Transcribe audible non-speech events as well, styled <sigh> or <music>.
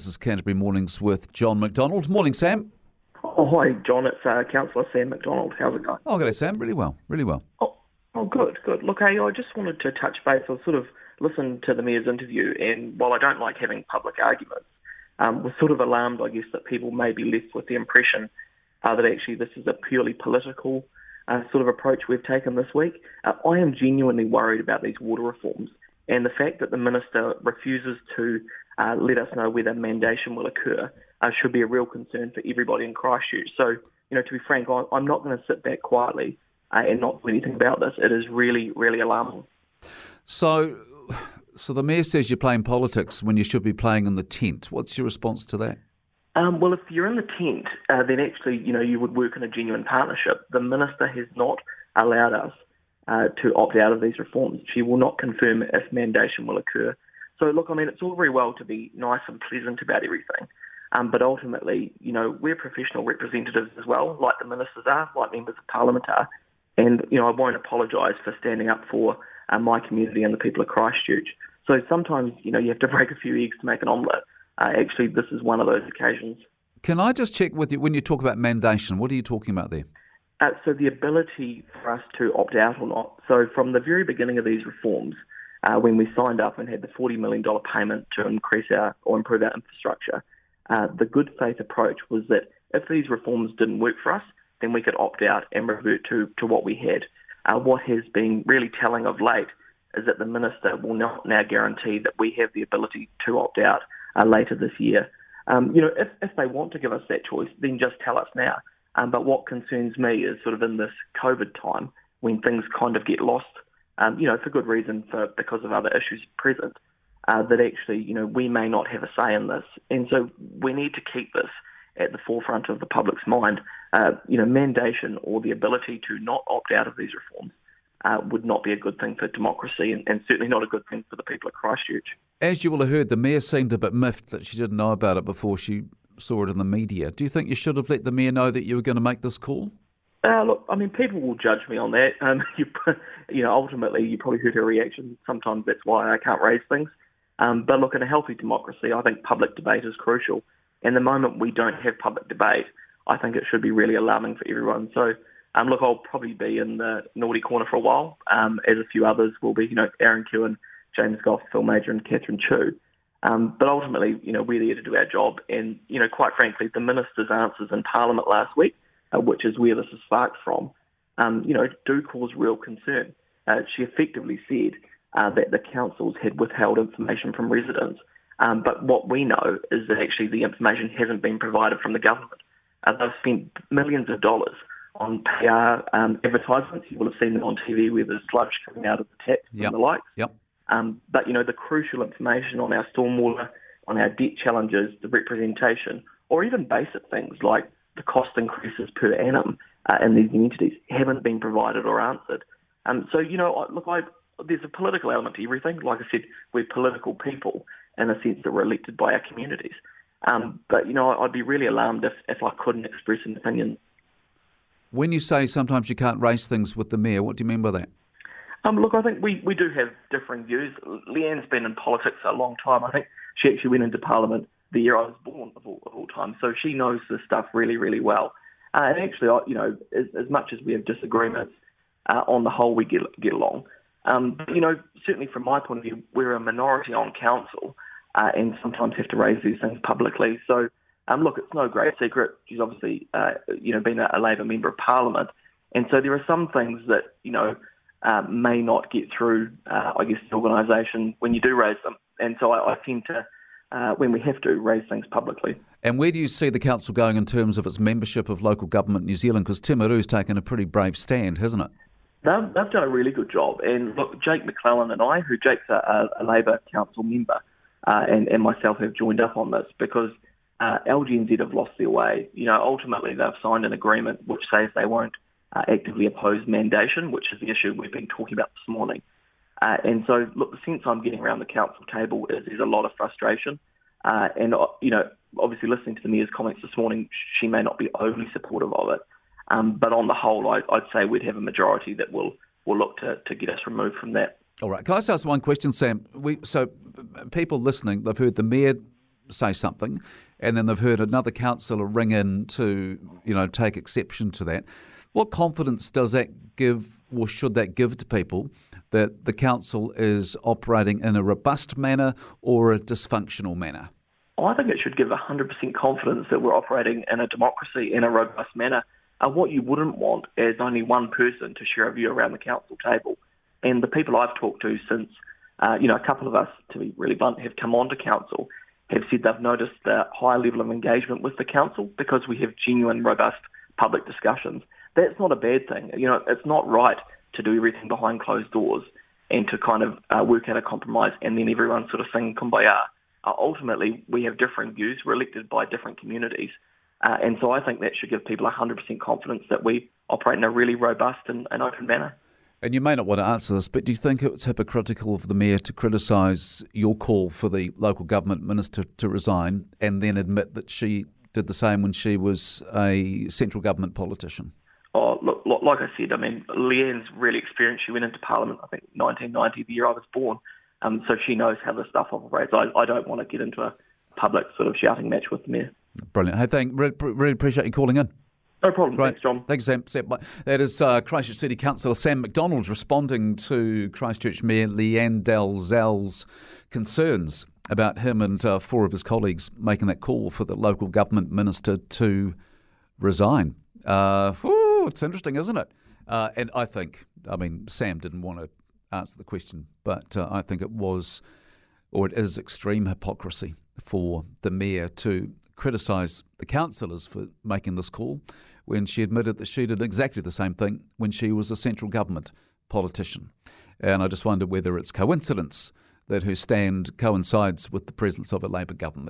This is Canterbury Mornings with John MacDonald. Morning, Sam. Oh, hi, John. It's uh, Councillor Sam MacDonald. How's it going? Oh, good day, Sam. Really well. Really well. Oh, oh, good, good. Look, hey, I just wanted to touch base. I sort of listened to the Mayor's interview, and while I don't like having public arguments, um, was sort of alarmed, I guess, that people may be left with the impression uh, that actually this is a purely political uh, sort of approach we've taken this week. Uh, I am genuinely worried about these water reforms and the fact that the Minister refuses to uh, let us know whether mandation will occur uh, should be a real concern for everybody in Christchurch. So, you know, to be frank, I'm not going to sit back quietly uh, and not do anything about this. It is really, really alarming. So, so the mayor says you're playing politics when you should be playing in the tent. What's your response to that? Um, well, if you're in the tent, uh, then actually, you know, you would work in a genuine partnership. The minister has not allowed us uh, to opt out of these reforms. She will not confirm if mandation will occur. So, look, I mean, it's all very well to be nice and pleasant about everything, um, but ultimately, you know, we're professional representatives as well, like the ministers are, like members of parliament are, and you know, I won't apologise for standing up for uh, my community and the people of Christchurch. So sometimes, you know, you have to <laughs> break a few eggs to make an omelette. Uh, actually, this is one of those occasions. Can I just check with you when you talk about mandation? What are you talking about there? Uh, so the ability for us to opt out or not. So from the very beginning of these reforms, uh, when we signed up and had the $40 million payment to increase our or improve our infrastructure, uh, the good faith approach was that if these reforms didn't work for us, then we could opt out and revert to, to what we had. Uh, what has been really telling of late is that the minister will not now guarantee that we have the ability to opt out uh, later this year. Um, you know, if, if they want to give us that choice, then just tell us now. Um, but what concerns me is sort of in this COVID time when things kind of get lost, um, you know, for good reason, for because of other issues present, uh, that actually, you know, we may not have a say in this. And so we need to keep this at the forefront of the public's mind. Uh, you know, mandation or the ability to not opt out of these reforms uh, would not be a good thing for democracy and, and, certainly not a good thing for the people of Christchurch. As you will have heard, the Mayor seemed a bit miffed that she didn't know about it before she saw it in the media. Do you think you should have let the Mayor know that you were going to make this call? Uh, look, I mean, people will judge me on that. Um, <laughs> you, you know, ultimately, you probably heard her reaction. Sometimes that's why I can't raise things. Um, but look, in a healthy democracy, I think public debate is crucial. And the moment we don't have public debate, I think it should be really alarming for everyone. So, um, look, I'll probably be in the naughty corner for a while, um, as a few others will be. You know, Aaron Keown, James Gough, Phil Mauger, and Catherine Chu. Um, but ultimately, you know, we're there to do our job. And, you know, quite frankly, the minister's answers in Parliament last week, uh, which is where this is sparked from, um, you know, do cause real concern. Uh, she effectively said uh, that the councils had withheld information from residents. Um, but what we know is that actually the information hasn't been provided from the government. Uh, they've spent millions of dollars on PR um, advertisements. You will have seen them on TV where there's sludge coming out of the taps yep. and the like. Yep. Um, but, you know, the crucial information on our stormwater, on our debt challenges, the representation, or even basic things like the cost increases per annum uh, in these entities haven't been provided or answered. Um, so, you know, look, I, there's a political element to everything. Like I said, we're political people in the sense that we're elected by our communities. Um, but, you know, I'd be really alarmed if, if I couldn't express an opinion. When you say sometimes you can't raise things with the mayor, what do you mean by that? Um, look, I think we, we do have differing views. Lianne's been in politics a long time. I think she actually went into Parliament the year I was born, of all, of all time. So she knows this stuff really, really well. Uh, and actually, you know, as, as, much as we have disagreements, uh, on the whole, we get get along. Um, but, you know, certainly from my point of view, we're a minority on council, uh, and sometimes have to raise these things publicly. So, um, look, it's no great secret. She's obviously, uh, you know, been a, a Labor member of Parliament, and so there are some things that you know uh, may not get through, uh, I guess, the organisation when you do raise them. And so I, I tend to, uh, when we have to, raise things publicly. And where do you see the council going in terms of its membership of local government New Zealand? Because Timaru's taken a pretty brave stand, hasn't it? They've, they've done a really good job. And look, Jake McLellan and I, who Jake's a, a Labor council member, uh, and, and myself have joined up on this because uh, LGNZ have lost their way. You know, ultimately they've signed an agreement which says they won't uh, actively oppose mandation, which is the issue we've been talking about this morning. Uh, and so, look, the sense I'm getting around the council table is there's a lot of frustration. Uh, and, uh, you know, obviously listening to the Mayor's comments this morning, she may not be overly supportive of it. Um, but on the whole, I, would say we'd have a majority that will, will look to, to get us removed from that. All right. Can I just ask one question, Sam? We, so people listening, they've heard the Mayor say something, and then they've heard another councillor ring in to, you know, take exception to that. What confidence does that give, or should that give to people, that the council is operating in a robust manner or a dysfunctional manner? I think it should give 100% confidence that we're operating in a democracy in a robust manner. And what you wouldn't want is only one person to share a view around the council table. And the people I've talked to since, uh, you know, a couple of us, to be really blunt, have come onto council, have said they've noticed the high level of engagement with the council because we have genuine, robust public discussions. That's not a bad thing. You know, it's not right to do everything behind closed doors and to kind of uh, work out a compromise and then everyone sort of sing kumbaya. Uh, ultimately, we have different views. We're elected by different communities. Uh, and so I think that should give people 100% confidence that we operate in a really robust and, and open manner. And you may not want to answer this, but do you think it's hypocritical of the Mayor to criticise your call for the local government minister to resign and then admit that she did the same when she was a central government politician? Look, like I said, I mean, Lianne's really experienced. She went into Parliament, I think, 1990, the year I was born. Um, so she knows how the stuff operates. I, I don't want to get into a public sort of shouting match with the Mayor. Brilliant. Hey, thank, really, really appreciate you calling in. No problem. Great. Thanks, John. Thanks, Sam. Sam. That is uh, Christchurch City Councillor Sam MacDonald responding to Christchurch Mayor Lianne Dalziel's concerns about him and uh, four of his colleagues making that call for the local government minister to resign. Uh, it's interesting, isn't it? Uh, and I think, I mean, Sam didn't want to answer the question, but uh, I think it was, or it is, extreme hypocrisy for the mayor to criticise the councillors for making this call when she admitted that she did exactly the same thing when she was a central government politician. And I just wonder whether it's coincidence that her stand coincides with the presence of a Labor government.